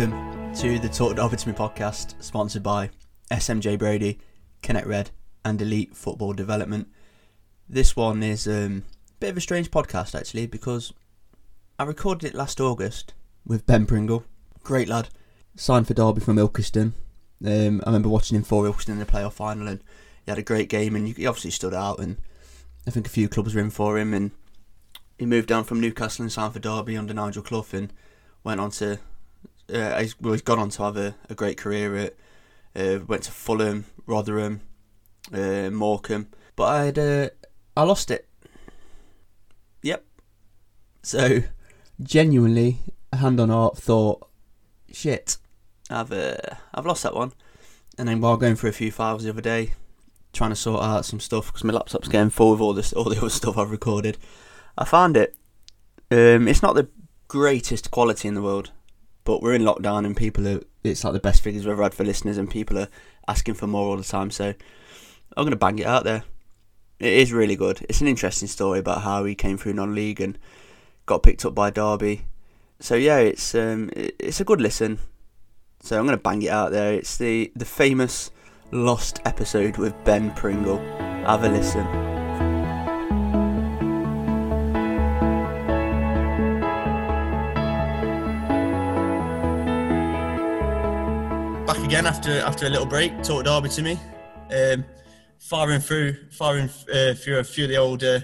Welcome to the Talk Derby to Me podcast, sponsored by SMJ Brady, Connect Red, and Elite Football Development. This one is um, a bit of a strange podcast actually because I recorded it last August with Ben Pringle, great lad, signed for Derby from Ilkeston. Um, I remember watching him for Ilkeston in the playoff final, and he had a great game, and he obviously stood out. And I think a few clubs were in for him, and he moved down from Newcastle and signed for Derby under Nigel Clough, and went on to uh, he's, well, he's gone on to have a, a great career at uh, went to Fulham, Rotherham, uh, Morecambe, but I had uh, I lost it. Yep. So genuinely, hand on heart, thought, shit, I've uh, I've lost that one. And then while going through a few files the other day, trying to sort out some stuff because my laptop's getting full with all this all the other stuff I've recorded, I found it. Um, it's not the greatest quality in the world, but we're in lockdown and people are. It's like the best figures we've ever had for listeners, and people are asking for more all the time. So I'm gonna bang it out there. It is really good. It's an interesting story about how he came through non-league and got picked up by Derby. So yeah, it's um, it's a good listen. So I'm gonna bang it out there. It's the the famous lost episode with Ben Pringle. Have a listen. Again after after a little break. Talk Derby to me, um, firing through firing uh, through a few of the old uh,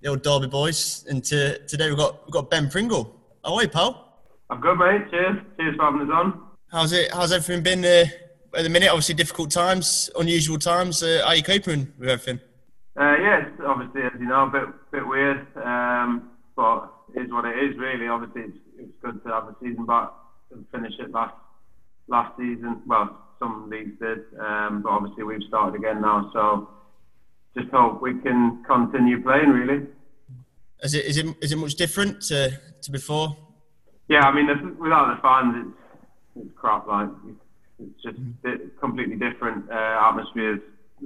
the old Derby boys. And to, today we've got we've got Ben Pringle. How are you, pal? I'm good, mate. Cheers. Cheers for having us on. How's it? How's everything been uh, at the minute? Obviously, difficult times, unusual times. Uh, are you coping with everything? Uh, yeah, it's obviously, as you know, a bit bit weird, um, but it is what it is. Really, obviously, it's, it's good to have the season back and finish it last last season. Well, some leagues did, um, but obviously we've started again now. So just hope we can continue playing. Really. Is it is it is it much different to, to before? Yeah, I mean, without the fans, it's it's crap. Like it's just completely different uh, atmospheres.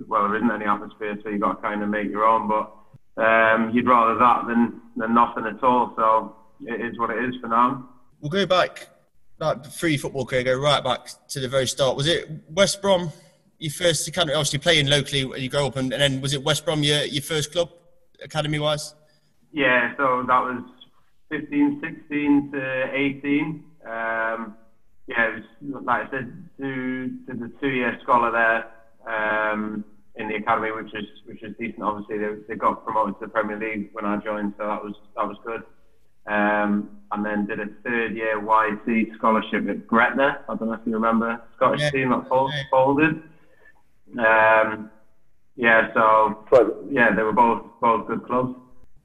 Well, there isn't any atmosphere, so you've got to kind of make your own. But um, you'd rather that than than nothing at all. So it is what it is for now. We'll go back like free football career, go right back to the very start. Was it West Brom your first academy? Obviously playing locally when you grow up, and, and then was it West Brom your, your first club, academy wise? Yeah, so that was 15, 16 to 18. Um, yeah, it was, like I said, to, to the two-year scholar there um, in the academy, which is which is decent. Obviously, they, they got promoted to the Premier League when I joined, so that was that was good. Um, and then did a third year YC scholarship at Gretna. I don't know if you remember Scottish yeah. team that folded. Um, yeah, so yeah, they were both both good clubs.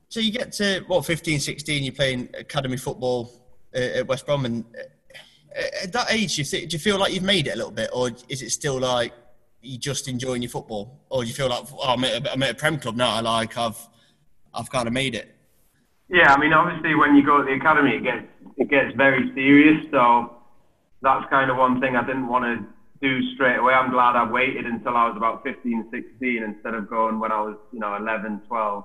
So you get to what 15, 16, you're playing academy football uh, at West Brom, and uh, at that age, do you, think, do you feel like you've made it a little bit, or is it still like you're just enjoying your football, or do you feel like oh, I'm at, a, I'm at a Prem club now, like I've I've kind of made it? Yeah, I mean, obviously, when you go to the academy, it gets it gets very serious. So that's kind of one thing I didn't want to do straight away. I'm glad I waited until I was about 15, 16 instead of going when I was, you know, 11, 12.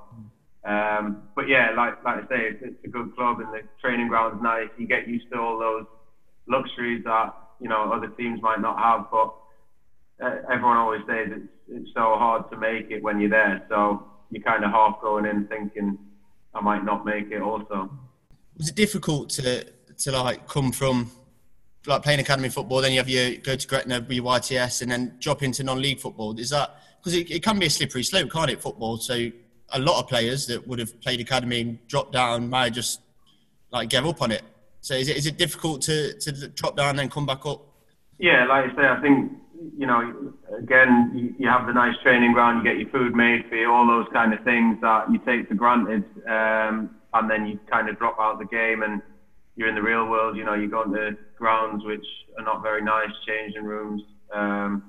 Um, but yeah, like like I say, it's, it's a good club and the training ground's nice. You get used to all those luxuries that you know other teams might not have. But uh, everyone always says it's it's so hard to make it when you're there. So you're kind of half going in thinking I might not make it also. Was it difficult to to like come from like playing academy football, then you have your go to Gretna your YTS, and then drop into non-league football? Is that because it, it can be a slippery slope, can't it? Football, so a lot of players that would have played academy and dropped down might just like give up on it. So is it is it difficult to to drop down and then come back up? Yeah, like I say, I think you know, again, you, have the nice training ground, you get your food made for you, all those kind of things that you take for granted, um, and then you kind of drop out the game and you're in the real world. You know, you go into grounds which are not very nice, changing rooms. Um,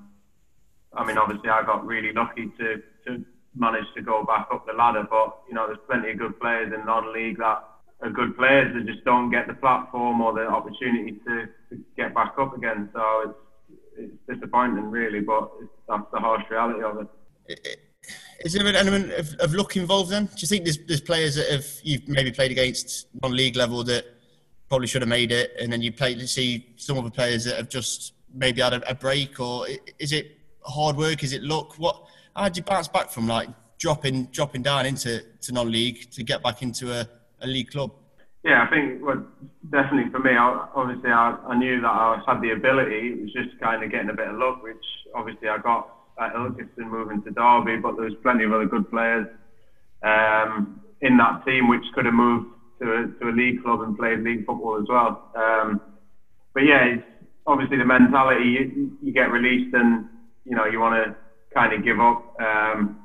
I mean, obviously, I got really lucky to, to manage to go back up the ladder, but you know, there's plenty of good players in non-league that are good players that just don't get the platform or the opportunity to, to get back up again. So it's disappointing, really, but that's the harsh reality of it. Is there an element of, of luck involved then? Do you think there's, there's players that have you've maybe played against non-league level that probably should have made it, and then you play to see some other players that have just maybe had a, a break, or is it hard work? Is it luck? What? How did you bounce back from like dropping dropping down into to non-league to get back into a, a league club? Yeah, I think well, definitely for me, obviously I, I knew that I had the ability. It was just kind of getting a bit of luck, which obviously I got at Ilkeston moving to Derby, but there was plenty of other good players um, in that team which could have moved to a, to a league club and played league football as well. Um, but yeah, obviously the mentality. You, you get released and you know you want to kind of give up. Um,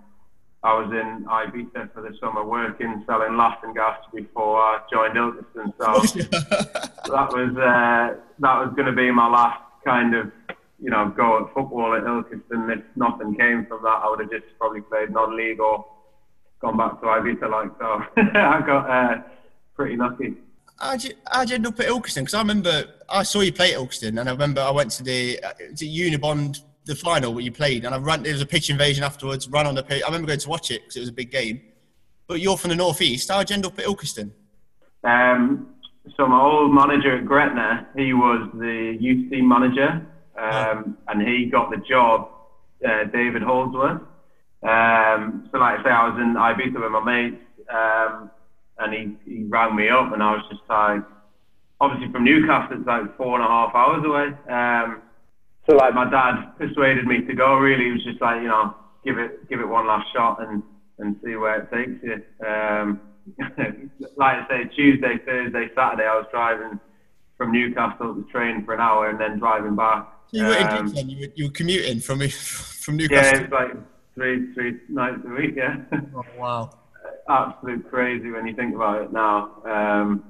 I was in Ibiza for the summer working, selling laughing gas before I joined Ilkeston. So that was uh, that was going to be my last kind of you know go at football at Ilkeston. If nothing came from that, I would have just probably played non-league or gone back to Ibiza. Like so, I got uh, pretty lucky. How'd you, how'd you end up at Ilkeston? Because I remember I saw you play at Ilkeston, and I remember I went to the uh, to Unibond the final where you played, and I ran. There was a pitch invasion afterwards. Ran on the pitch. I remember going to watch it because it was a big game. But you're from the northeast. How'd you end up at Ilkeston? Um, so my old manager at Gretna, he was the youth team manager, um, and he got the job. Uh, David Holdsworth. Um, so like I say, I was in Ibiza with my mates, um, and he, he rang me up, and I was just like, obviously from Newcastle, it's like four and a half hours away. Um, so like my dad persuaded me to go. Really, he was just like, you know, give it give it one last shot and and see where it takes you. Um, like I say, Tuesday, Thursday, Saturday, I was driving from Newcastle to train for an hour and then driving back. You were, um, in you, were you were commuting from from Newcastle. Yeah, it's like three three nights a week. Yeah. Oh, wow. Absolute crazy when you think about it now. Um,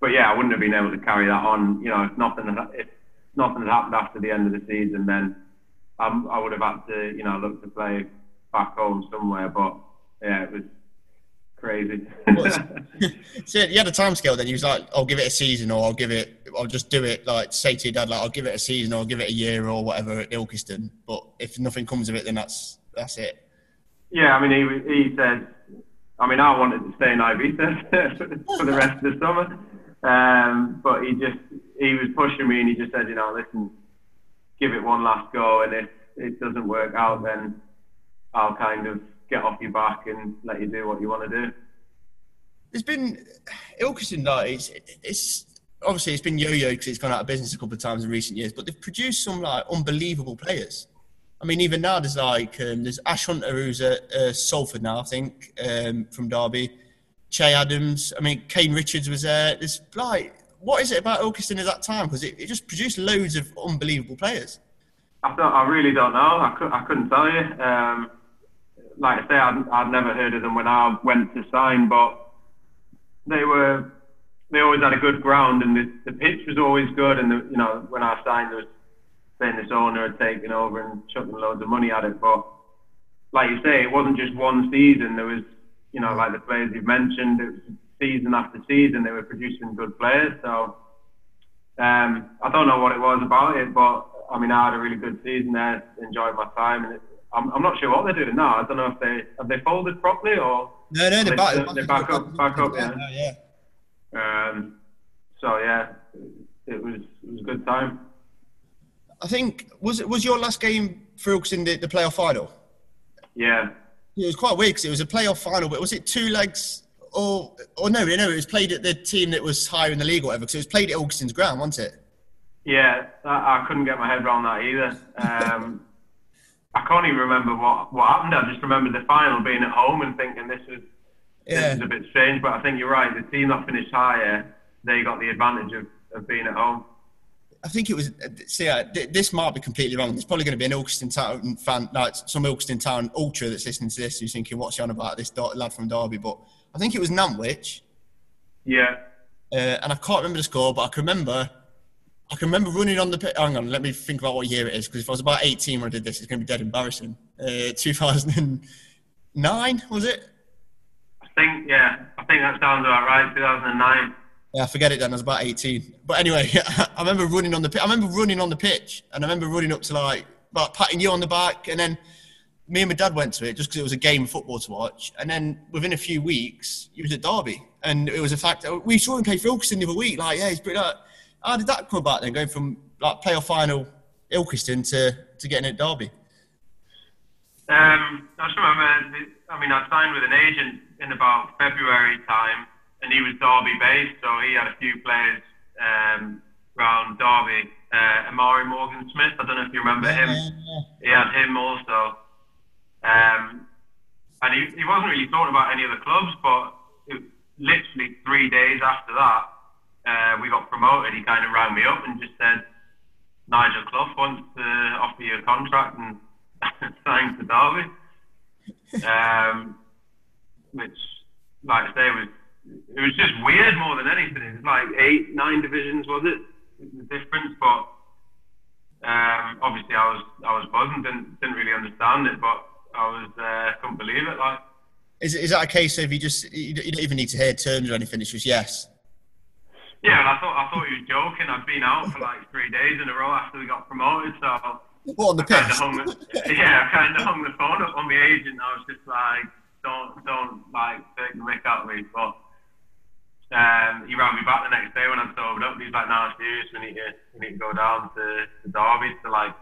but yeah, I wouldn't have been able to carry that on. You know, if nothing if nothing had happened after the end of the season, then um, I would have had to, you know, look to play back home somewhere. But yeah, it was crazy. so you had a time scale then. You was like, I'll give it a season, or I'll give it, I'll just do it. Like say to your dad, like I'll give it a season, or I'll give it a year, or whatever at Ilkeston. But if nothing comes of it, then that's that's it. Yeah, I mean, he he said. I mean, I wanted to stay in Ibiza for the rest of the summer, um, but he just he was pushing me and he just said, you know, listen, give it one last go, and if it doesn't work out, then I'll kind of get off your back and let you do what you want to do. It's been Ilkeston, like it's, it's obviously it's been yo-yo because it's gone out of business a couple of times in recent years, but they've produced some like unbelievable players. I mean, even now there's like um, there's Ash Hunter who's at uh, Salford now, I think, um, from Derby. Che Adams. I mean, Kane Richards was there. There's like what is it about Ilkeston at that time? Because it, it, just produced loads of unbelievable players. I, don't, I really don't know. I, could, I couldn't tell you. Um, like I say, I'd, I'd never heard of them when I went to sign, but they were they always had a good ground, and the, the pitch was always good. And the, you know, when I signed, there was saying this owner had taken over and chucking loads of money at it. But like you say, it wasn't just one season. There was, you know, like the players you've mentioned, it was season after season, they were producing good players. So um, I don't know what it was about it, but I mean, I had a really good season there, enjoyed my time, and it, I'm, I'm not sure what they're doing now. I don't know if they have they folded properly or no, no, they're, back, they're, they're back up, back up, yeah. yeah. Um, so yeah, it was it was a good time. I think was it was your last game for Ilkeston the, the playoff final? Yeah. It was quite weird because it was a playoff final, but was it two legs or or no, no, it was played at the team that was higher in the league or whatever. Because it was played at Ilkeston's ground, wasn't it? Yeah, I, I couldn't get my head around that either. Um, I can't even remember what what happened. I just remember the final being at home and thinking this was yeah. this is a bit strange. But I think you're right. The team that finished higher, they got the advantage of, of being at home. I think it was. See, uh, this might be completely wrong. There's probably going to be an Ilkeston Town fan, like some Ilkeston Town ultra that's listening to this, who's thinking, "What's he on about this lad from Derby?" But I think it was Nantwich. Yeah. Uh, and I can't remember the score, but I can remember. I can remember running on the pitch. Hang on, let me think about what year it is. Because if I was about 18 when I did this, it's going to be dead embarrassing. Uh, 2009 was it? I think yeah. I think that sounds about right. 2009. Yeah, I forget it then. I was about 18. But anyway, I remember running on the pitch. I remember running on the pitch, and I remember running up to like, like patting you on the back, and then me and my dad went to it just because it was a game of football to watch. And then within a few weeks, he was at Derby. And it was a fact, that we saw him play for Ilkeston the other week. Like, yeah, he's pretty like, how did that come about then, going from like playoff final Ilkeston to, to getting at Derby? Um, I just remember, I mean, I signed with an agent in about February time, and he was Derby based, so he had a few players um, around Derby. Uh, Amari Morgan Smith, I don't know if you remember him. He had him also. Um, and he, he wasn't really talking about any of the clubs, but it, literally three days after that, uh, we got promoted. He kind of rang me up and just said, Nigel Clough wants to offer you a contract and sign to Derby. Um, which, like I say, was it was just weird more than anything. It was like eight, nine divisions, was it? The difference, but um, obviously I was I was buzzing, didn't didn't really understand it, but I was uh, couldn't believe it. Like, is is that a case of you just you don't even need to hear terms or anything? It's just yes. Yeah, and I thought I thought he was joking. I'd been out for like three days in a row after we got promoted, so. What on the pitch? yeah, I kind of hung the phone up on my agent. I was just like, don't don't like take the mick out of me. But um, he rang me back the next day when I'm sobered up. He's like, "No, serious. We need to we need to go down to, to Derby to like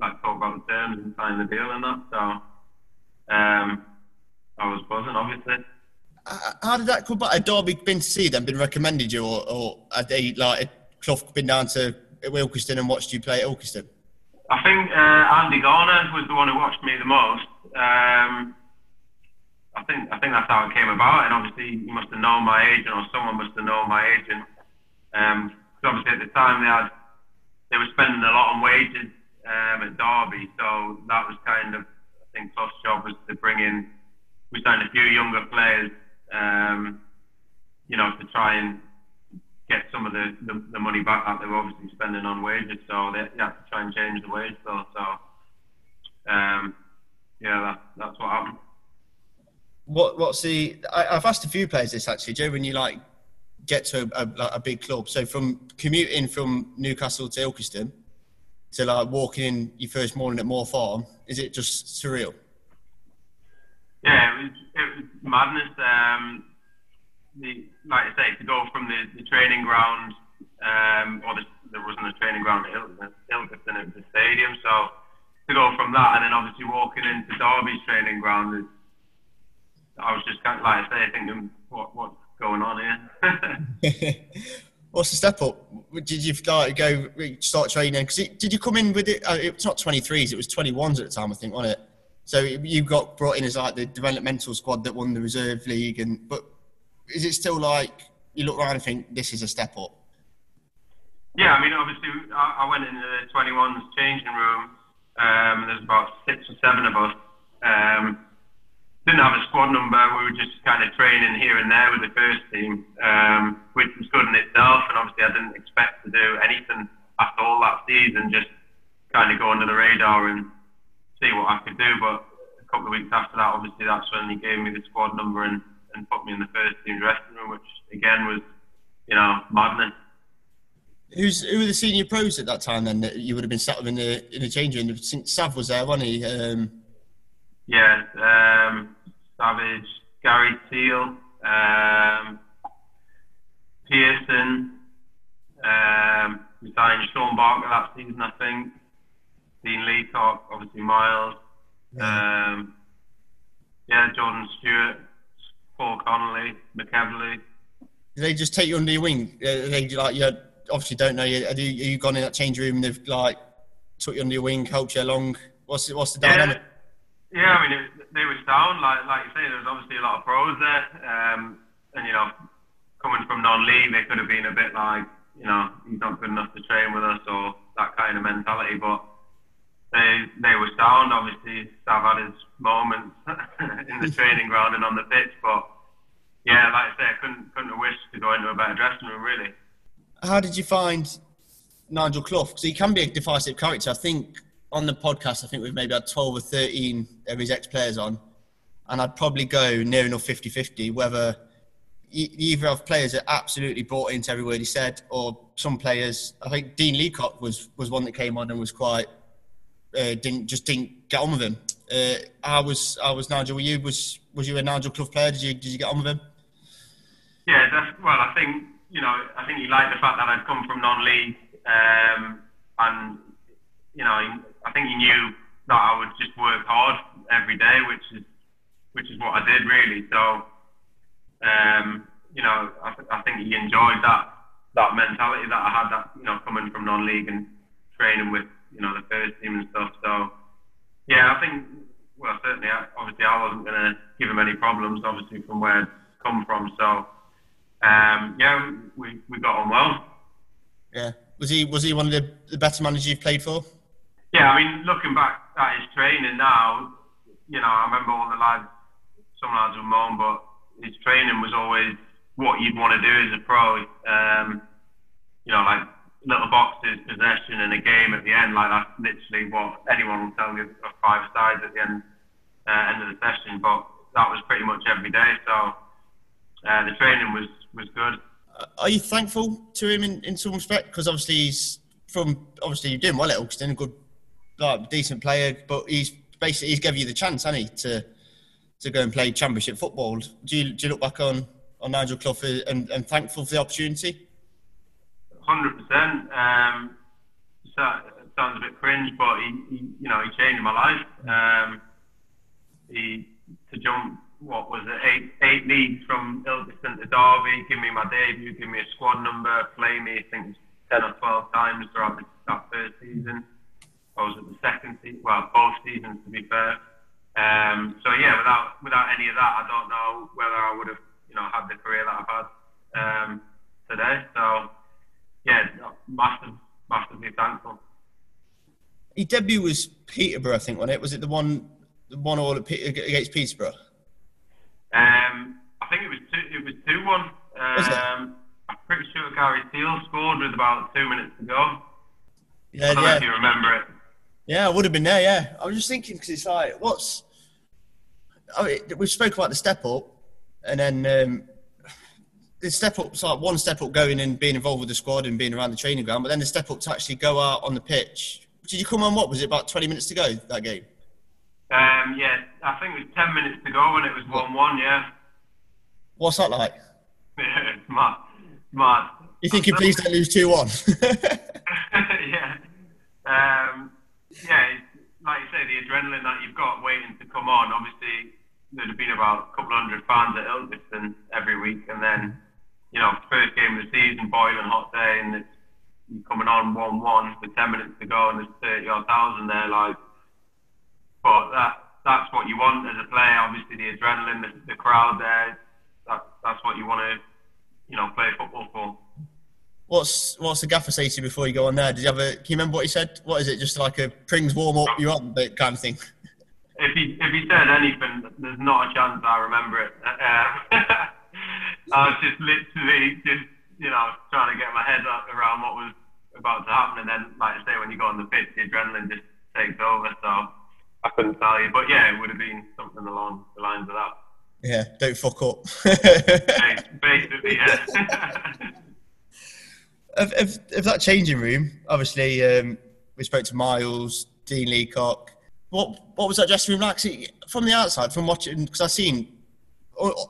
like talk about the terms and sign the deal and that." So um, I was buzzing, obviously. How did that come about? Had Derby been to see them, been recommended you, or, or had they like Clough been down to Ilkeston and watched you play at Ilkeston? I think uh, Andy Garner was the one who watched me the most. Um, I think I think that's how it came about, and obviously he must have known my agent, or someone must have known my agent. Um, obviously at the time they had they were spending a lot on wages um, at Derby, so that was kind of think Clough's job was to bring in. We signed a few younger players um, you know, to try and get some of the, the, the, money back that they were obviously spending on wages. So they, they had to try and change the wage bill. So, um, yeah, that, that's what happened. What what's the? I, have asked a few players this actually, Joe. When you like get to a, a, a, big club, so from commuting from Newcastle to Ilkeston to like walking in your first morning at Moor Farm, is it just surreal? Yeah, it was, it was madness. Um, the, like I say, to go from the, the training ground, um, or the, there wasn't a training ground at Ilkeston, it was the stadium. So to go from that and then obviously walking into Derby's training ground, I was just kind of, like I say, thinking, what, what's going on here? What's the step up? Did you start to go start training? Because did you come in with it? Uh, it's not 23s, it was 21s at the time, I think, wasn't it? So you got brought in as like the developmental squad that won the reserve league, and but is it still like you look around and think this is a step up? Yeah, I mean, obviously, I, went into the 21s changing room. Um, there's about six or seven of us. Um, didn't have a squad number. We were just kind of training here and there with the first team, um, which was good in itself. And obviously, I didn't expect to do anything after all that season. Just kind of go under the radar and see what I could do. But a couple of weeks after that, obviously, that's when he gave me the squad number and, and put me in the first team dressing room, which again was, you know, madness. Who's who were the senior pros at that time? Then that you would have been sat with in the in the change room. Since Sav was there, wasn't he? Um... Yeah, um, Savage, Gary Teale, um, Pearson. Um, we signed Shaun Barker that season, I think. Dean Leacock, obviously Miles. Yeah. Um, yeah, Jordan Stewart, Paul Connolly, McEveley. Do they just take you under your wing? Uh, they like you obviously don't know you. Have you, you gone in that change room and they've like took you under your wing, helped you along? What's the, what's the dynamic? Yeah, yeah I mean they were sound. Like like you say, there was obviously a lot of pros there, um, and you know, coming from non-league, they could have been a bit like, you know, he's not good enough to train with us or that kind of mentality, but they they were sound. Obviously, Sav had his moments in the training ground and on the pitch, but yeah, like I say, I couldn't couldn't have wished to go into a better dressing room. Really. How did you find Nigel Clough? Because he can be a divisive character. I think on the podcast, I think we've maybe had twelve or thirteen of his ex players on, and I'd probably go near enough 50-50 whether either of players are absolutely bought into every word he said, or some players. I think Dean Leacock was was one that came on and was quite uh, didn't just didn't get on with him. Uh, I was I was Nigel. Were you was was you a Nigel Clough player? Did you did you get on with him? Yeah, that's, well, I think you know, I think he liked the fact that I'd come from non-league, um, and you know, I think he knew that I would just work hard every day, which is which is what I did really. So, um, you know, I, th- I think he enjoyed that that mentality that I had, that you know, coming from non-league and training with you know the first team and stuff. So, yeah, I think well, certainly, obviously, I wasn't going to give him any problems, obviously, from where I'd come from. So, um, yeah, we, we got on well. Yeah. Was he was he one of the, the better managers you've played for? Yeah, I mean, looking back at his training now, you know, I remember all the lads, some lads would moan, but his training was always what you'd want to do as a pro. Um, you know, like little boxes, possession, and a game at the end. Like that's literally what anyone will tell you of five sides at the end uh, end of the session. But that was pretty much every day. So uh, the training was was good. Are you thankful to him in, in some respect? Because obviously he's from obviously you're doing well at Ilkeston, a good, like, decent player, but he's basically he's given you the chance, hasn't he, to to go and play championship football. Do you, do you look back on, on Nigel Clough and, and thankful for the opportunity? Hundred percent. Um, sounds a bit cringe, but he, he, you know, he changed my life. Um, he to jump what was it, eight eight leagues from Ilkeston to Derby, give me my debut, give me a squad number, play me, I think ten or twelve times throughout that first season. Was at the second season, well, both seasons to be fair. Um, so yeah, without without any of that, I don't know whether I would have, you know, had the career that I've had um, today. So yeah, massive, massively thankful. His debut was Peterborough, I think, wasn't it? Was it the one, the one all against Peterborough? Um, I think it was two. It was two one. Um, I'm pretty sure Gary Teale scored with about two minutes to go. Yeah, I yeah. if you remember it. Yeah, I would have been there. Yeah, I was just thinking because it's like, what's? I mean, we spoke about the step up, and then um, the step up's like one step up going and being involved with the squad and being around the training ground, but then the step up to actually go out on the pitch. Did you come on? What was it? About twenty minutes to go that game. Um, yeah, I think it was ten minutes to go when it was one-one. Yeah. What's that like? mad, mad. You think you please don't lose two-one? yeah. Um, yeah, like you say, the adrenaline that you've got waiting to come on. Obviously, there'd have been about a couple hundred fans at Ilkeston every week, and then you know, first game of the season, boiling hot day, and it's coming on one-one with ten minutes to go, and there's thirty odd thousand there. Like, but that that's what you want as a player. Obviously, the adrenaline, the, the crowd there. That that's what you want to, you know, play football for. What's what's the gaffer say to you before you go on there? Did you have a? Can you remember what he said? What is it? Just like a Prings warm up, you on that kind of thing. If he if he said anything, there's not a chance I remember it. Uh, I was just literally just you know trying to get my head up around what was about to happen, and then like I say, when you go on the pitch, the adrenaline just takes over. So I couldn't tell you, but yeah, it would have been something along the lines of that. Yeah, don't fuck up. Basically, yeah. of, of, of, that changing room, obviously, um, we spoke to Miles, Dean Leacock. What what was that dressing room like? See, from the outside, from watching, because I've seen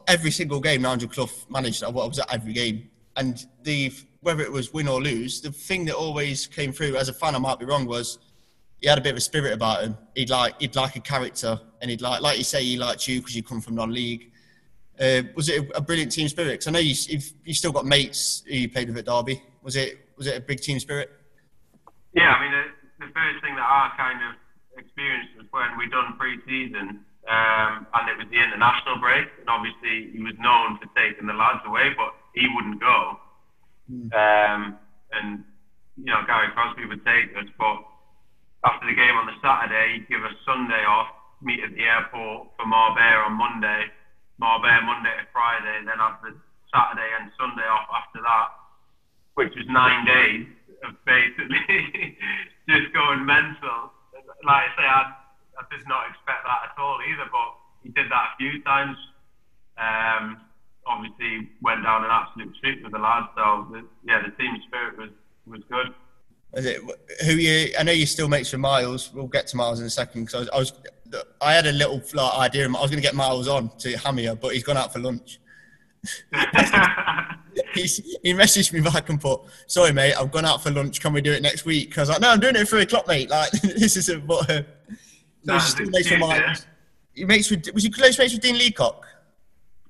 every single game Nigel Clough managed. I was at every game, and the whether it was win or lose, the thing that always came through as a fan, I might be wrong, was he had a bit of a spirit about him. He'd like he'd like a character, and he'd like like you say he liked you because you come from non-league. Uh, was it a, brilliant team spirit? Because I know you you still got mates who you played with at Derby. Was it was it a big team spirit? Yeah, I mean the, the first thing that I kind of experienced was when we done pre-season um, and it was the international break, and obviously he was known for taking the lads away, but he wouldn't go. Mm. Um, and you know Gary Crosby would take us, but after the game on the Saturday, he'd give us Sunday off, meet at the airport for Marbella on Monday, Marbella Monday to Friday, then have the Saturday and Sunday off after that, which was nine days of basically just going mental. Like I say, I, I did not expect that at all either, but he did that a few times. Um, obviously, went down an absolute streak with the lads. So the, yeah, the team spirit was was good. Is it who you? I know you still mates with Miles. We'll get to Miles in a second because I was, I was I had a little like, idea. I was going to get Miles on to Hamia, but he's gone out for lunch. He's, he messaged me back and put, "Sorry, mate, I've gone out for lunch. Can we do it next week?" I was like, "No, I'm doing it at three o'clock, mate. Like this is a but." Uh, No, he's still it's mates with good, He mates with was he close mates with Dean Leacock?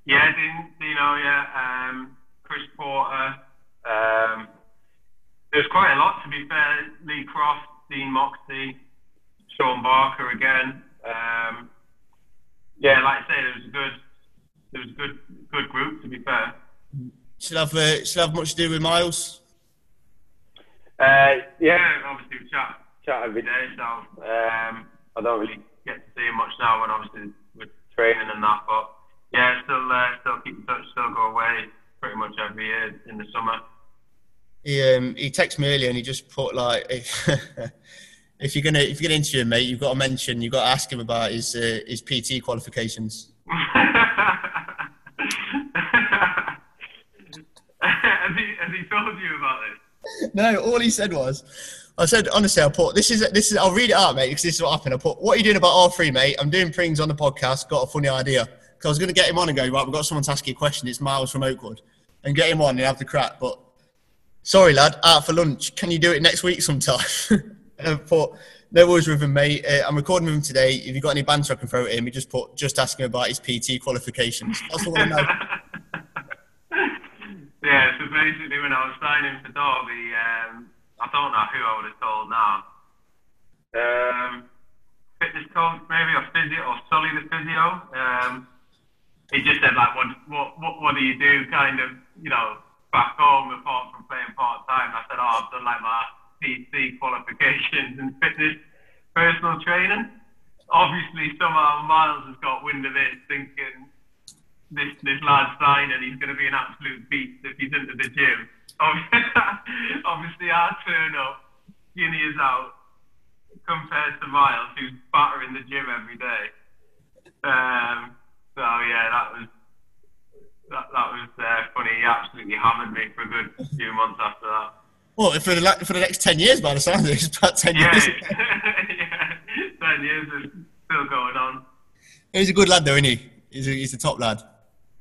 Yeah, Dean, Dino, yeah. Um, Chris Porter. Um, there's quite a lot, to be fair. Lee Croft, Dean Moxey, Shaun Barker again. Um, yeah, like I say, there was a good, there was a good, good group, to be fair. Should have uh, should have much to do with Miles. Uh, yeah, obviously we chat, chat every day, so um, I don't really get to see him much now when obviously we're training and that, but yeah, still, uh, still keep in touch, still go away pretty much every year in the summer. He um, he texted me earlier and he just put like if, if you're gonna if you're gonna interview him, mate, you've got to mention you've got to ask him about his uh, his PT qualifications. has, he, has he told you about this? No, all he said was, I said honestly, I put this is this is I'll read it out, mate, because this is what happened. I put what are you doing about R three, mate? I'm doing Prings on the podcast. Got a funny idea because I was going to get him on and go right. We've got someone to ask you a question. It's Miles from Oakwood, and get him on and have the crack. But sorry, lad, out for lunch. Can you do it next week sometime? and I put no worries with him, mate. Uh, I'm recording with him today. If you've got any banter I can throw at him, he just put just ask him about his PT qualifications. That's all I know. yeah, so basically when I was signing for Derby, um, I don't know who I would have told now. Um, fitness coach maybe, or physio, or Sully the physio. Um, he just said like, what, what, what, what do you do kind of, you know, back home apart from playing part-time? I said, oh, I've done like my PT qualifications and fitness personal training. Obviously, somehow Miles has got wind of this, thinking this this lad's and he's going to be an absolute beast if he's into the gym. Obviously, I turn up, skinny is out, compared to Miles, who's battering the gym every day. Um, so yeah, that was that, that was uh, funny. He absolutely hammered me for a good few months after that. Well, for the for the next ten years, by the sound of it, it's about ten Yeah, years. yeah, ten years is still going on. He's a good lad, though, isn't he? He's a, he's a top lad.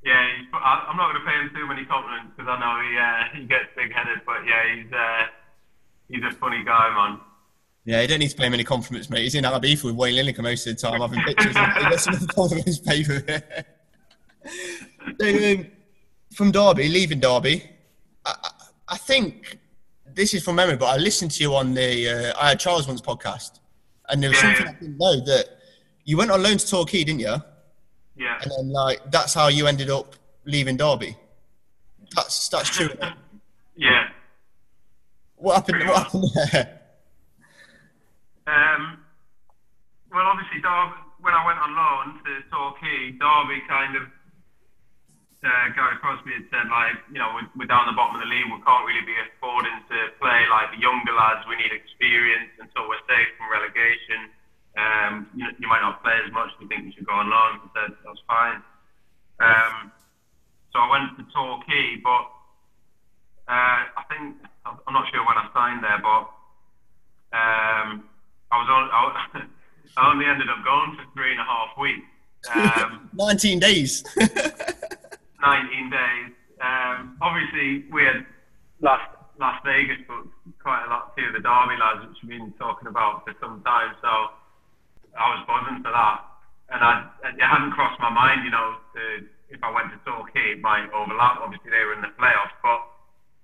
Yeah, I'm not going to pay him too many compliments because I know he uh, he gets big-headed. But yeah, he's uh, he's a funny guy, man. Yeah, you don't need to pay him any compliments, mate. He's in Ibiza with Wayne Lineker most of the time, having pictures. and he gets some compliments paid for it. so, um, from Derby, leaving Derby, I, I, I think this is from memory, but I listened to you on the uh, I had Charles once podcast, and there was something. I didn't know that you went on loan to Torquay, didn't you? Yeah. And then like that's how you ended up leaving Derby. That's that's true. Yeah. What happened? What happened there? Um, well, obviously, Derby, when I went on loan to Torquay, Derby kind of, uh, Gary Crosby had said, like, you know, we're, we're down the bottom of the league, we can't really be affording to play like the younger lads, we need experience until we're safe from relegation. Um, you, you might not play as much, we think you should go on loan. I said, that's fine. Um, so I went to Torquay, but uh, I think, I'm not sure when I signed there, but um, I was on. I, I only ended up going for three and a half weeks, um, Nineteen days. 19 days. Um, obviously, we had Las Las Vegas but quite a lot too. The Derby lads, which we've been talking about for some time. So I was buzzing for that, and I it hadn't crossed my mind, you know, to, if I went to Torquay, it might overlap. Obviously, they were in the playoffs, but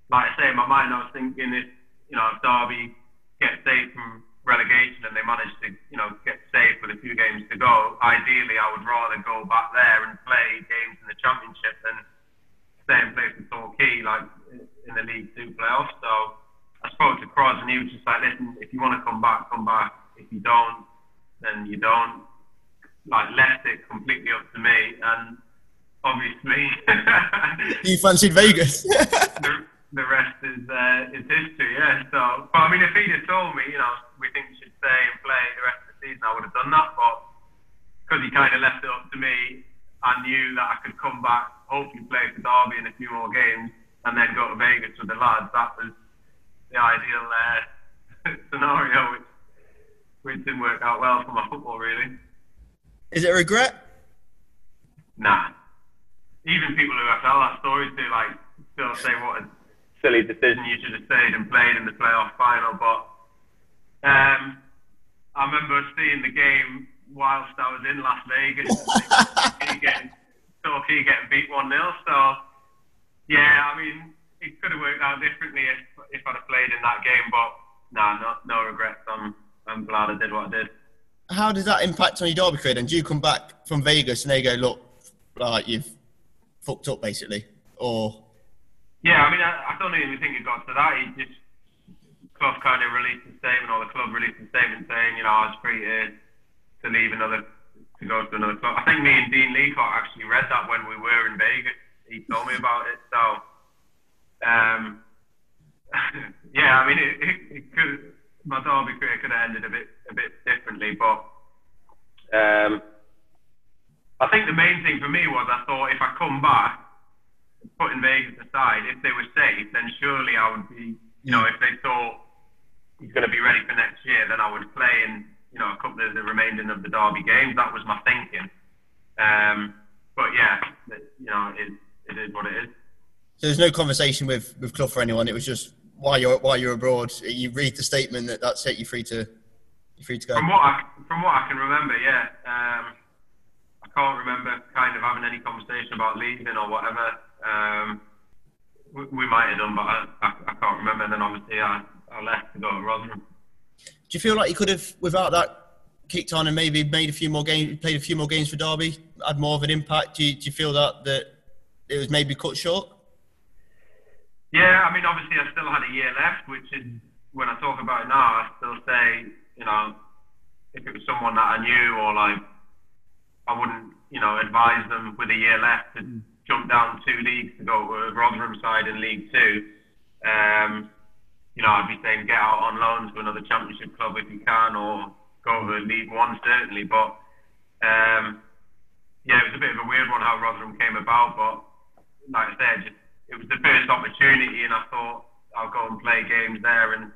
like I say, in my mind, I was thinking if you know if Derby get safe from relegation and they manage to you know get safe with a few games to go, ideally I would rather go back there and play games in the championship than stay and play for Torquay like in the League Two playoffs. So I spoke to Cross and he was just like, listen, if you want to come back, come back. If you don't, then you don't. Like left it completely up to me and obviously you fancied Vegas. the, the rest is uh, is history, yeah. So, but I mean, if he'd have told me, you know, we think you should stay and play the rest of the season, I would have done that. But because he kind of left it up to me, I knew that I could come back, hopefully play for Derby in a few more games, and then go to Vegas with the lads. That was the ideal uh, scenario, which which didn't work out well for my football, really. Is it a regret? Nah. Even people who I tell that story to, like, still say what a silly decision you should have stayed and played in the playoff final. But um, I remember seeing the game whilst I was in Las Vegas. he getting, Torquay getting beat 1 0. So, yeah, I mean, it could have worked out differently if, if I'd have played in that game. But, nah, no, no regrets. I'm, I'm glad I did what I did how does that impact on your derby career? And do you come back from Vegas and they go, look, like you've fucked up basically, or? Yeah, I mean, I, I don't even think it got to that. He just club kind of released a statement, or the club released a statement saying, you know, I was free to to leave another to go to another club. I think me and Dean Leacock actually read that when we were in Vegas. He told me about it. So, um, yeah, I mean, it, it, it could my derby career could have ended a bit a bit differently, but um, I think the main thing for me was I thought if I come back, putting Vegas aside, if they were safe, then surely I would be, you know, if they thought he's going to be ready for next year, then I would play in, you know, a couple of the remaining of the derby games. That was my thinking. Um, but yeah, you know, it, it is what it is. So there's no conversation with with Clough or anyone. It was just while you're while you're abroad, you read the statement that that's it. You're free to you're free to go. From what I, from what I can remember, yeah. Um, I can't remember kind of having any conversation about leaving or whatever. Um, we, we, might have done, but I, I, I, can't remember. And then obviously I, I left to go to Rotherham. Do you feel like you could have, without that, kicked on and maybe made a few more games, played a few more games for Derby, had more of an impact? Do you, do you feel that that it was maybe cut short? Yeah, I mean, obviously, I still had a year left, which is when I talk about it now, I still say, you know, if it was someone that I knew or like, I wouldn't, you know, advise them with a year left to jump down two leagues to go to Rotherham side in League Two. Um, you know, I'd be saying get out on loan to another Championship club if you can, or go to League One certainly. But um, yeah, it was a bit of a weird one how Rotherham came about, but like I said, just it was the first opportunity, and I thought I'll go and play games there and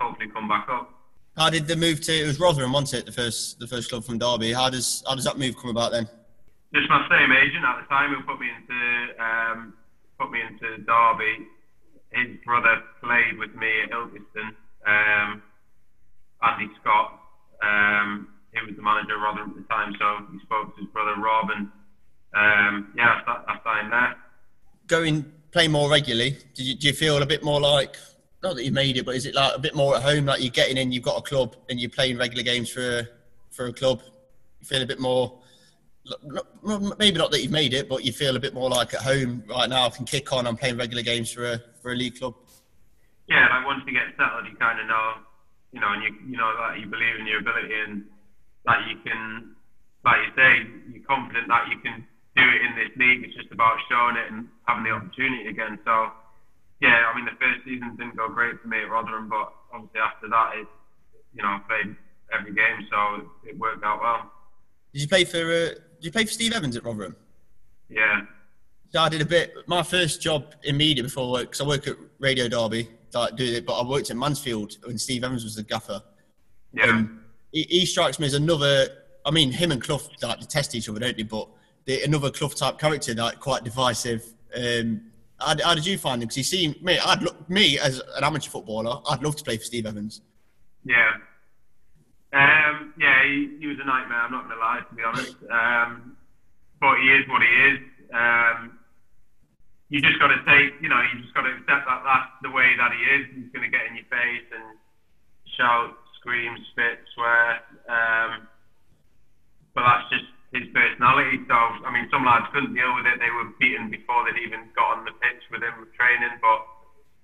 hopefully come back up. How did the move to it was Rotherham, wasn't it? The first the first club from Derby. How does how does that move come about then? Just my same agent at the time who put me into um, put me into Derby. His brother played with me at Ilkeston. Um, Andy Scott. Um, he was the manager of Rotherham at the time, so he spoke to his brother Rob, and um, yeah, I, I signed there. Going play more regularly, do you, do you feel a bit more like not that you made it, but is it like a bit more at home? Like you're getting in, you've got a club, and you're playing regular games for a, for a club. You feel a bit more. Maybe not that you've made it, but you feel a bit more like at home right now. I can kick on. I'm playing regular games for a for a league club. Yeah, like once you get settled, you kind of know, you know, and you you know that you believe in your ability and that you can, like you say, you're confident that you can do it in this league. It's just about showing it and having the opportunity again. So, yeah, I mean, the first season didn't go great for me at Rotherham, but obviously after that, it, you know, I played every game, so it worked out well. Did you play for? Uh, did you play for Steve Evans at Rotherham? Yeah. So I did a bit. My first job in media before work, because I work at Radio Derby, like do it, but I worked at Mansfield when Steve Evans was the gaffer. Yeah. Um, he, he strikes me as another. I mean, him and Clough like detest each other, don't they? But the, another Clough type character, like quite divisive. Um, how, how, did you find him? Because he seemed me. I'd look me as an amateur footballer. I'd love to play for Steve Evans. Yeah, um, yeah, he, he, was a nightmare. I'm not going to lie, to be honest. Um, but he is what he is. Um, you just got to take, you know, you just got to accept that that's the way that he is. He's going to get in your face and shout, scream, spit, swear. Um, but that's just his personality. So, I mean, some lads couldn't deal with it. They were beaten before they'd even got on the pitch with him training. But,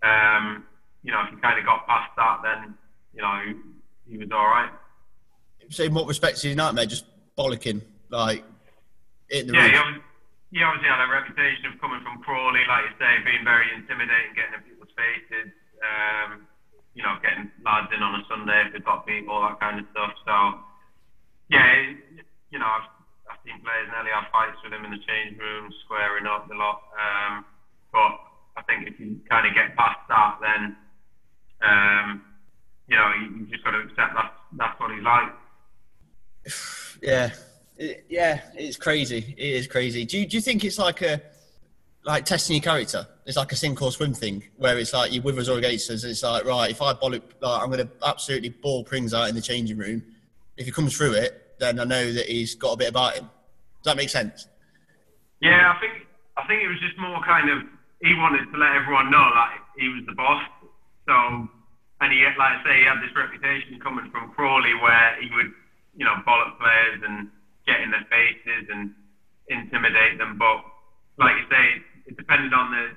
um, you know, if he kind of got past that, then, you know, he, he was all right. So, in what respects is he nightmare? Just bollocking, like, hitting the yeah, he obviously, he obviously had a reputation of coming from Crawley, like you say, being very intimidating, getting in people's faces, um, you know, getting lads in on a Sunday if they got beat, all that kind of stuff. So, yeah, you know, I've seen players nearly have fights with him in the change room, squaring up a lot. Um, but I think if you kind of get past that, then um, you know you, you just got to accept that that's what he's like. Yeah, It, yeah, it's crazy. It is crazy. Do you, do you think it's like a like testing your character? It's like a sink or swim thing, where it's like you with us or against us. It's like right, if I bollock, like I'm going to absolutely ball Prings out in the changing room. If he comes through it, then I know that he's got a bit about him. Does that make sense? Yeah, I think I think it was just more kind of he wanted to let everyone know that he was the boss. So, and he like I say he had this reputation coming from Crawley where he would you know bollock players and get in their faces and intimidate them. But like you say, it depended on the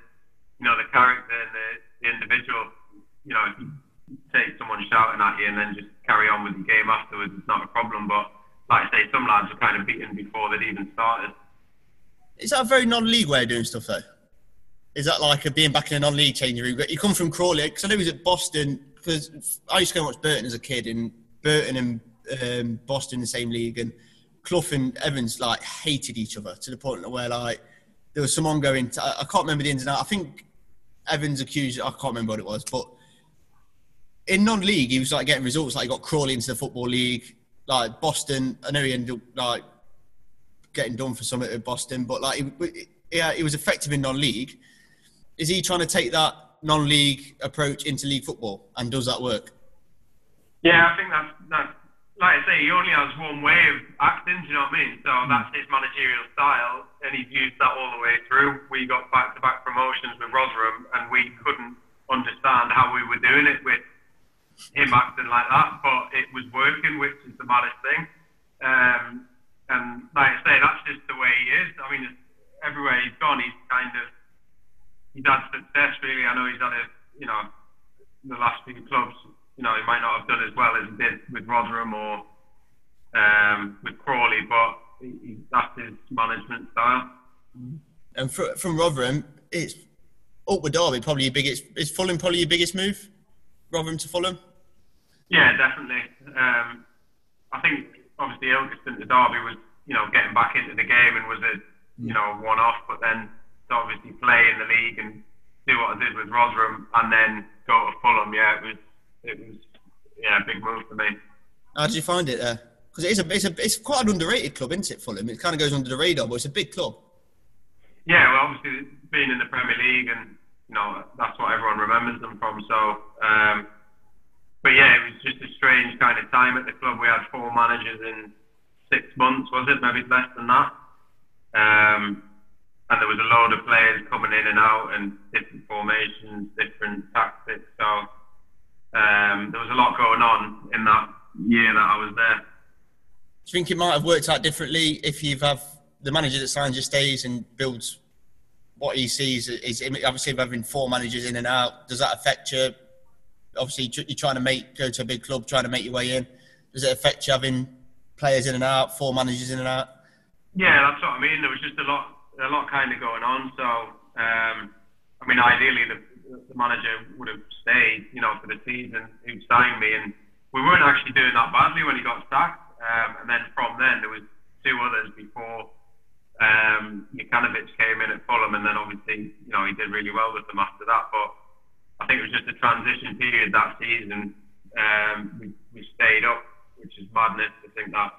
you know the character and the, the individual. You know, if you take someone shouting at you and then just carry on with the game afterwards, it's not a problem. But like I say, some lads were kind of beaten before they'd even started. Is that a very non-league way of doing stuff though? Is that like a being back in a non-league changing room? You come from Crawley because I know he was at Boston. Because I used to go and watch Burton as a kid, and Burton and um, Boston in the same league, and Clough and Evans like hated each other to the point where like there was some ongoing. T- I can't remember the ins and outs. I think Evans accused. I can't remember what it was, but in non-league he was like getting results. Like he got Crawley into the football league. Like Boston, I know he ended up like getting done for something at Boston, but like he, yeah, he was effective in non-league. Is he trying to take that non-league approach into league football, and does that work? Yeah, I think that's that's like I say, he only has one way of acting. Do you know what I mean? So mm. that's his managerial style, and he's used that all the way through. We got back-to-back promotions with Rotherham, and we couldn't understand how we were doing it with him acting like that, but it was working, which is the maddest thing. Um, and like I say, that's just the way he is. I mean, everywhere he's gone, he's kind of he's had success. Really, I know he's had a you know the last few clubs you know, he might not have done as well as he did with Rotherham or um, with Crawley, but he, he, that's his management style. And for, from Rotherham, it's up with Derby, probably your biggest. Is Fulham probably your biggest move? Rotherham to Fulham? Yeah, definitely. Um, I think obviously Ilkeston to Derby was, you know, getting back into the game and was a, you know, one off, but then to obviously play in the league and do what I did with Rotherham and then go to Fulham, yeah, it was it was yeah a big move for me. How did you find it there? Because it is a it's a it's quite an underrated club, isn't it? Fulham. It kind of goes under the radar, but it's a big club. Yeah, well, obviously being in the Premier League, and you know that's what everyone remembers them from. So, um, but yeah, it was just a strange kind of time at the club. We had four managers in six months, was it? Maybe less than that. Um, and there was a load of players coming in and out, and different formations, different tactics. So um, there was a lot going on in that year that I was there. Do you think it might have worked out differently if you've have the manager that signs your stays and builds what he sees is obviously having four managers in and out. Does that affect you? Obviously, you're trying to make go to a big club, trying to make your way in. Does it affect you having players in and out, four managers in and out? Yeah, that's what I mean. There was just a lot, a lot kind of going on. So, um, I mean, ideally, the the manager would have stayed, you know, for the season, who signed me, and we weren't actually doing that badly when he got sacked. Um, and then from then there was two others before um, came in at Fulham, and then obviously, you know, he did really well with them after that. But I think it was just a transition period that season. Um, we, we stayed up, which is madness to think that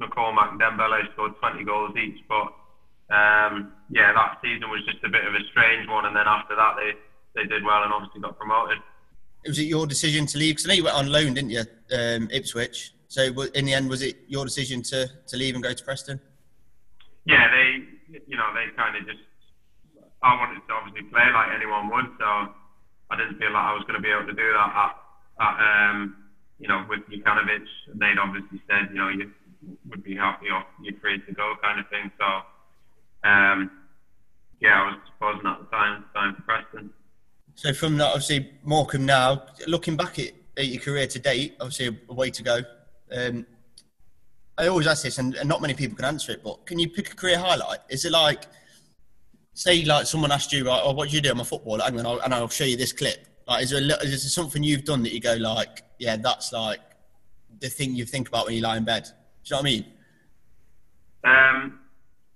McCormack and Dembele scored 20 goals each, but um, yeah, that season was just a bit of a strange one. And then after that, they they did well and obviously got promoted. Was it your decision to leave? Because I know you went on loan, didn't you, um, Ipswich? So in the end, was it your decision to, to leave and go to Preston? Yeah, they, you know, they kind of just. I wanted to obviously play like anyone would, so I didn't feel like I was going to be able to do that at, at um, you know, with Jokanovic. They'd obviously said, you know, you would be happy or you're free to go, kind of thing. So, um, yeah, I was supposing at the time, time for Preston. So from that, obviously Morecambe now, looking back at, at your career to date, obviously a way to go. Um, I always ask this, and, and, not many people can answer it. But can you pick a career highlight? Is it like, say, like someone asked you, like, "Oh, what do you do? I'm a footballer," and I'll, and I'll show you this clip. Like, is there, a, is there something you've done that you go like, "Yeah, that's like the thing you think about when you lie in bed"? Do you know what I mean? Um,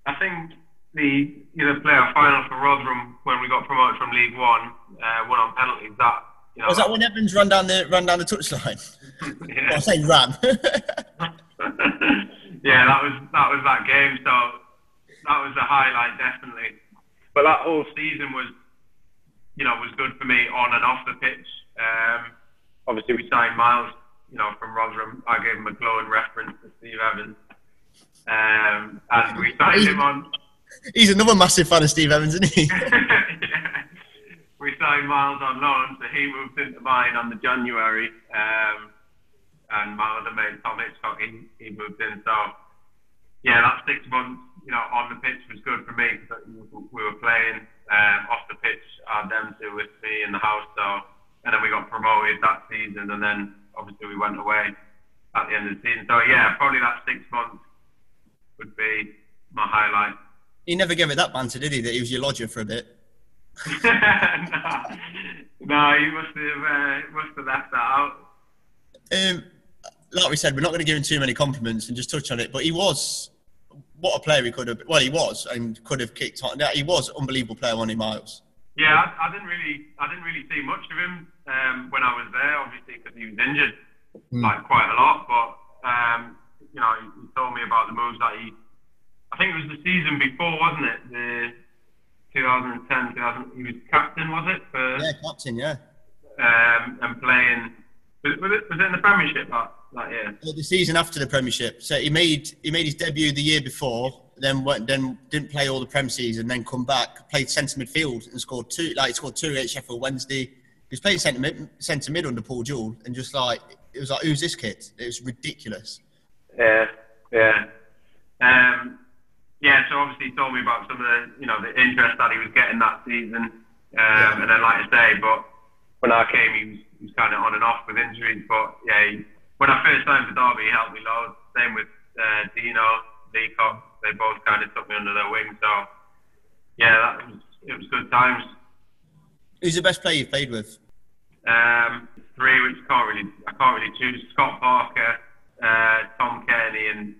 I think the you know playoff final for Rotherham when we got promoted from League One, uh, won on penalties. That you know, was that when Evans ran down the ran down the touchline? yeah. I say ran. yeah, that was that was that game. So that was a highlight, definitely. But that whole season was, you know, was good for me on and off the pitch. Um, obviously, we signed Miles, you know, from Rotherham. I gave him a glowing reference to Steve Evans, um, and we signed him on. He's another massive fan of Steve Evans, isn't he? yeah. We signed Miles on loan, so he moved into mine on the January. Um, and my other mate Tom Hitchcock, he, he moved in. So yeah, that six months, you know, on the pitch was good for me because we were playing um, off the pitch. Had them two with me in the house. So and then we got promoted that season, and then obviously we went away at the end of the season. So yeah, probably that six months would be my highlight. He never gave it that banter, did he? That he was your lodger for a bit. no, no, he must have uh, must have left that out. Um, like we said, we're not going to give him too many compliments and just touch on it. But he was what a player he could have. Well, he was and could have kicked on. He was an unbelievable player, one Miles. Yeah, I, I, didn't really, I didn't really see much of him um, when I was there, obviously because he was injured mm. like quite a lot. But um, you know, he, he told me about the moves that he I think it was the season before, wasn't it? The 2010, 2000. He was captain, was it? For, yeah, captain. Yeah. Um, and playing. Was, was, it, was it in the Premiership that, the season after the Premiership. So he made he made his debut the year before. Then went, then didn't play all the Prem season. Then come back, played centre midfield and scored two. Like he scored two against Sheffield Wednesday. He was playing centre mid, centre mid under Paul Jewell, and just like it was like, who's this kid? It was ridiculous. Yeah, yeah. Um, yeah, so obviously he told me about some of the, you know, the interest that he was getting that season. Um, yeah. And then, like I say, but when I came, he was, he was kind of on and off with injuries. But yeah, he, when I first signed for Derby, he helped me loads. Same with uh, Dino, Leacock. They both kind of took me under their wing. So yeah, that was, it was good times. Who's the best player you've played with? Um, three, which can't really, I can't really choose. Scott Parker, uh, Tom Cairney, and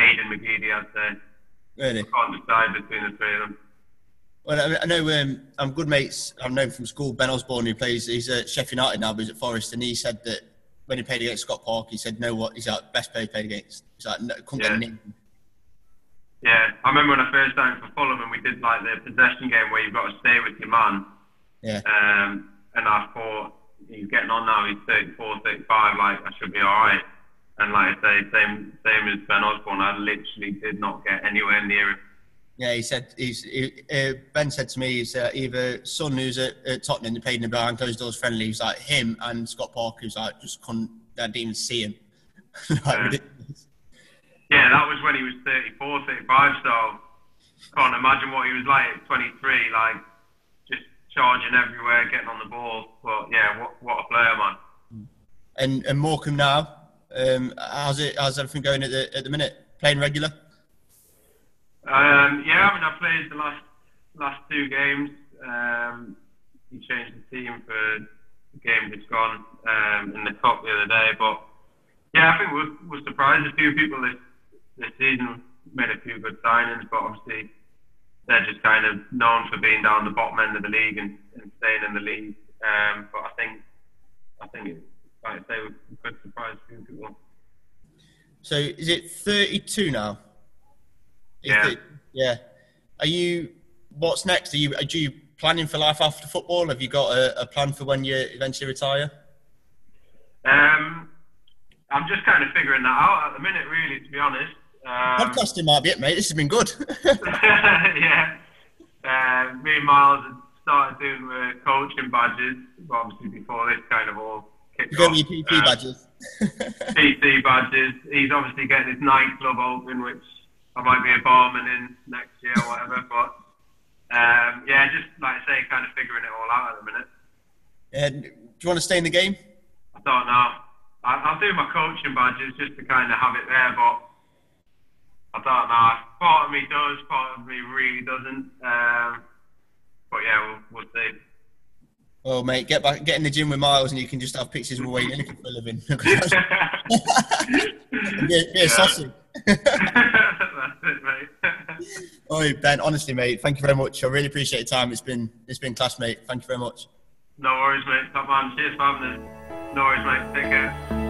Aiden McGeady, I'd say. Really? I can't decide between the three of them. Well, I know um, I'm good mates. I've known from school Ben Osborne, who plays. He's at Sheffield United now, but he's at Forest, and he said that when he played against Scott Park, he said, "No, what? He's like best player he played against." He's like, no, yeah. Yeah, I remember when I first signed for Fulham, and we did like the possession game where you've got to stay with your man. Yeah. Um, and I thought he's getting on now. He's 34, 35. Like I should be all right. And like I say, same same as Ben Osborne, I literally did not get anywhere near him. Yeah, he said he's. He, uh, ben said to me, he's uh, either Son, who's at, at Tottenham, they played in the behind closed doors friendly. He's like him and Scott Parker, who's like just couldn't, I didn't even see him. like, yeah. yeah, that was when he was 34, 35. So can't imagine what he was like at 23. Like just charging everywhere, getting on the ball. But yeah, what what a player, man. And and Morecambe now, um, how's it? How's everything going at the at the minute? Playing regular? Um, yeah, I mean, I played the last last two games. Um, he changed the team for the game that's gone um, in the cup the other day, but yeah, I think we're, we're surprised. A few people this this season made a few good signings, but obviously they're just kind of known for being down the bottom end of the league and, and staying in the league. Um, but I think I think it's like they were good surprise for people. So is it 32 now? Yeah. It, yeah. Are you? What's next? Are you? Are you planning for life after football? Have you got a, a plan for when you eventually retire? Um, I'm just kind of figuring that out at the minute, really. To be honest. Um, Podcasting might be it, mate. This has been good. yeah. Uh, me and Miles have started doing uh, coaching badges, obviously before this kind of all you got your PT um, badges. PT badges. He's obviously getting his nightclub open, which I might be a barman in next year or whatever. but um, yeah, just like I say, kind of figuring it all out at the minute. And do you want to stay in the game? I don't know. I, will do my coaching badges just to kind of have it there, but I don't know. Part of me does, part of me really doesn't. Um, but yeah, we'll, we'll see. Oh, mate, get back, get in the gym with Miles, and you can just have pictures of Wayne looking for a living. be, be a sausage. Oh, Ben, honestly, mate, thank you very much. I really appreciate your time. It's been it's been class, mate. Thank you very much. No worries, mate. Top man. Cheers for. No worries, mate. Take care.